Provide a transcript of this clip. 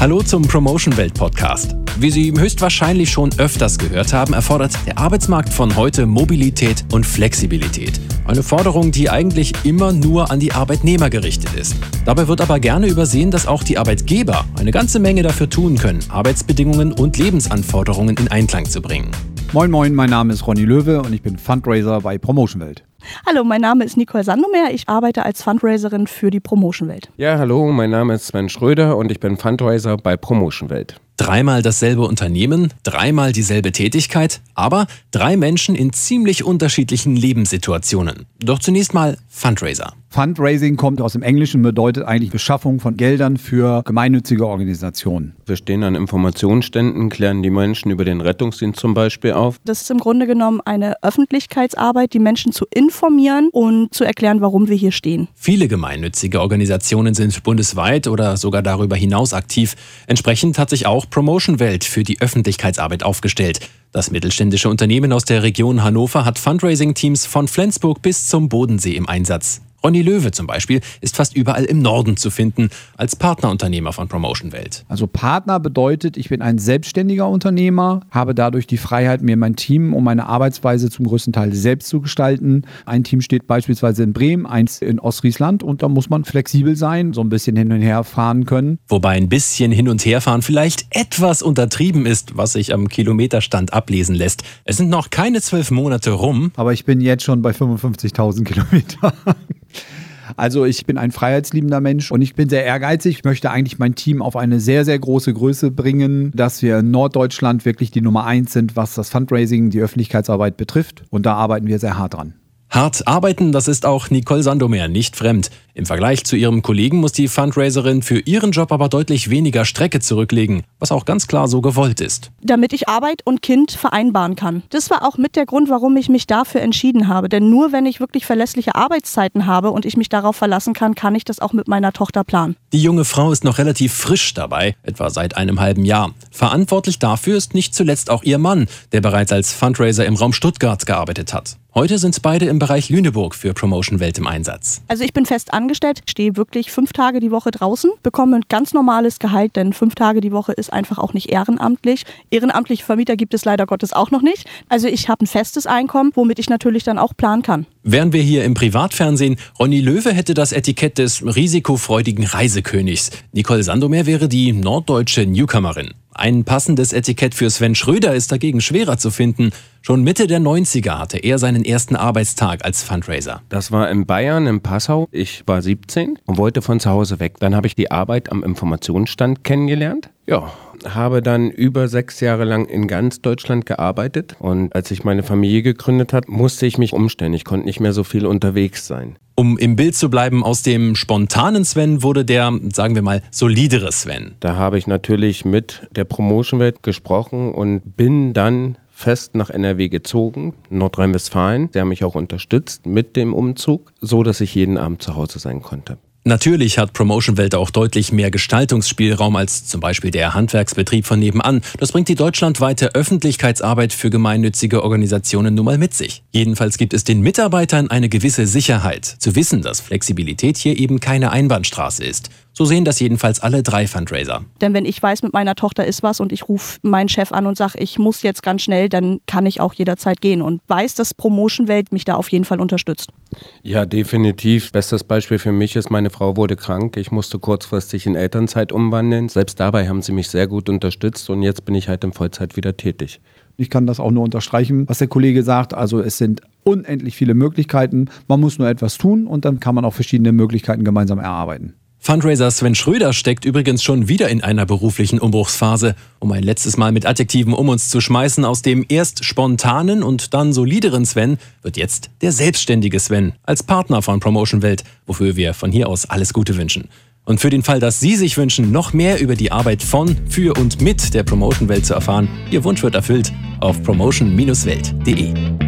Hallo zum Promotion Welt Podcast. Wie Sie höchstwahrscheinlich schon öfters gehört haben, erfordert der Arbeitsmarkt von heute Mobilität und Flexibilität. Eine Forderung, die eigentlich immer nur an die Arbeitnehmer gerichtet ist. Dabei wird aber gerne übersehen, dass auch die Arbeitgeber eine ganze Menge dafür tun können, Arbeitsbedingungen und Lebensanforderungen in Einklang zu bringen. Moin Moin, mein Name ist Ronny Löwe und ich bin Fundraiser bei Promotion Welt. Hallo, mein Name ist Nicole Sandomer. Ich arbeite als Fundraiserin für die Promotion Welt. Ja, hallo, mein Name ist Sven Schröder und ich bin Fundraiser bei Promotion Welt. Dreimal dasselbe Unternehmen, dreimal dieselbe Tätigkeit, aber drei Menschen in ziemlich unterschiedlichen Lebenssituationen. Doch zunächst mal Fundraiser. Fundraising kommt aus dem Englischen, bedeutet eigentlich Beschaffung von Geldern für gemeinnützige Organisationen. Wir stehen an Informationsständen, klären die Menschen über den Rettungsdienst zum Beispiel auf. Das ist im Grunde genommen eine Öffentlichkeitsarbeit, die Menschen zu informieren und zu erklären, warum wir hier stehen. Viele gemeinnützige Organisationen sind bundesweit oder sogar darüber hinaus aktiv. Entsprechend hat sich auch Promotion Welt für die Öffentlichkeitsarbeit aufgestellt. Das mittelständische Unternehmen aus der Region Hannover hat Fundraising-Teams von Flensburg bis zum Bodensee im Einsatz. Ronny Löwe zum Beispiel ist fast überall im Norden zu finden, als Partnerunternehmer von Promotion Welt. Also Partner bedeutet, ich bin ein selbstständiger Unternehmer, habe dadurch die Freiheit, mir mein Team und meine Arbeitsweise zum größten Teil selbst zu gestalten. Ein Team steht beispielsweise in Bremen, eins in Ostfriesland und da muss man flexibel sein, so ein bisschen hin und her fahren können. Wobei ein bisschen hin und her fahren vielleicht etwas untertrieben ist, was sich am Kilometerstand ablesen lässt. Es sind noch keine zwölf Monate rum. Aber ich bin jetzt schon bei 55.000 Kilometern. Also ich bin ein freiheitsliebender Mensch und ich bin sehr ehrgeizig. Ich möchte eigentlich mein Team auf eine sehr, sehr große Größe bringen, dass wir in Norddeutschland wirklich die Nummer eins sind, was das Fundraising, die Öffentlichkeitsarbeit betrifft. Und da arbeiten wir sehr hart dran. Hart arbeiten, das ist auch Nicole Sandomer nicht fremd. Im Vergleich zu ihrem Kollegen muss die Fundraiserin für ihren Job aber deutlich weniger Strecke zurücklegen, was auch ganz klar so gewollt ist. Damit ich Arbeit und Kind vereinbaren kann. Das war auch mit der Grund, warum ich mich dafür entschieden habe. Denn nur wenn ich wirklich verlässliche Arbeitszeiten habe und ich mich darauf verlassen kann, kann ich das auch mit meiner Tochter planen. Die junge Frau ist noch relativ frisch dabei, etwa seit einem halben Jahr. Verantwortlich dafür ist nicht zuletzt auch ihr Mann, der bereits als Fundraiser im Raum Stuttgart gearbeitet hat. Heute sind beide im Bereich Lüneburg für Promotion Welt im Einsatz. Also ich bin fest angestellt, stehe wirklich fünf Tage die Woche draußen, bekomme ein ganz normales Gehalt, denn fünf Tage die Woche ist einfach auch nicht ehrenamtlich. Ehrenamtliche Vermieter gibt es leider Gottes auch noch nicht. Also ich habe ein festes Einkommen, womit ich natürlich dann auch planen kann. Wären wir hier im Privatfernsehen, Ronny Löwe hätte das Etikett des risikofreudigen Reisekönigs. Nicole Sandomer wäre die norddeutsche Newcomerin. Ein passendes Etikett für Sven Schröder ist dagegen schwerer zu finden. Schon Mitte der 90er hatte er seinen ersten Arbeitstag als Fundraiser. Das war in Bayern, in Passau. Ich war 17 und wollte von zu Hause weg. Dann habe ich die Arbeit am Informationsstand kennengelernt. Ja, habe dann über sechs Jahre lang in ganz Deutschland gearbeitet. Und als ich meine Familie gegründet habe, musste ich mich umstellen. Ich konnte nicht mehr so viel unterwegs sein. Um im Bild zu bleiben, aus dem spontanen Sven wurde der, sagen wir mal, solidere Sven. Da habe ich natürlich mit der Promotion-Welt gesprochen und bin dann fest nach NRW gezogen, Nordrhein-Westfalen. Sie haben mich auch unterstützt mit dem Umzug, so dass ich jeden Abend zu Hause sein konnte. Natürlich hat Promotion Welt auch deutlich mehr Gestaltungsspielraum als zum Beispiel der Handwerksbetrieb von nebenan. Das bringt die deutschlandweite Öffentlichkeitsarbeit für gemeinnützige Organisationen nun mal mit sich. Jedenfalls gibt es den Mitarbeitern eine gewisse Sicherheit, zu wissen, dass Flexibilität hier eben keine Einbahnstraße ist. So sehen das jedenfalls alle drei Fundraiser. Denn wenn ich weiß, mit meiner Tochter ist was und ich rufe meinen Chef an und sage, ich muss jetzt ganz schnell, dann kann ich auch jederzeit gehen und weiß, dass Promotion Welt mich da auf jeden Fall unterstützt. Ja, definitiv. Bestes Beispiel für mich ist, meine Frau wurde krank. Ich musste kurzfristig in Elternzeit umwandeln. Selbst dabei haben sie mich sehr gut unterstützt und jetzt bin ich halt in Vollzeit wieder tätig. Ich kann das auch nur unterstreichen, was der Kollege sagt. Also es sind unendlich viele Möglichkeiten. Man muss nur etwas tun und dann kann man auch verschiedene Möglichkeiten gemeinsam erarbeiten. Fundraiser Sven Schröder steckt übrigens schon wieder in einer beruflichen Umbruchsphase. Um ein letztes Mal mit Adjektiven um uns zu schmeißen, aus dem erst spontanen und dann solideren Sven wird jetzt der selbstständige Sven als Partner von Promotion Welt, wofür wir von hier aus alles Gute wünschen. Und für den Fall, dass Sie sich wünschen, noch mehr über die Arbeit von, für und mit der Promotion Welt zu erfahren, Ihr Wunsch wird erfüllt auf promotion-welt.de.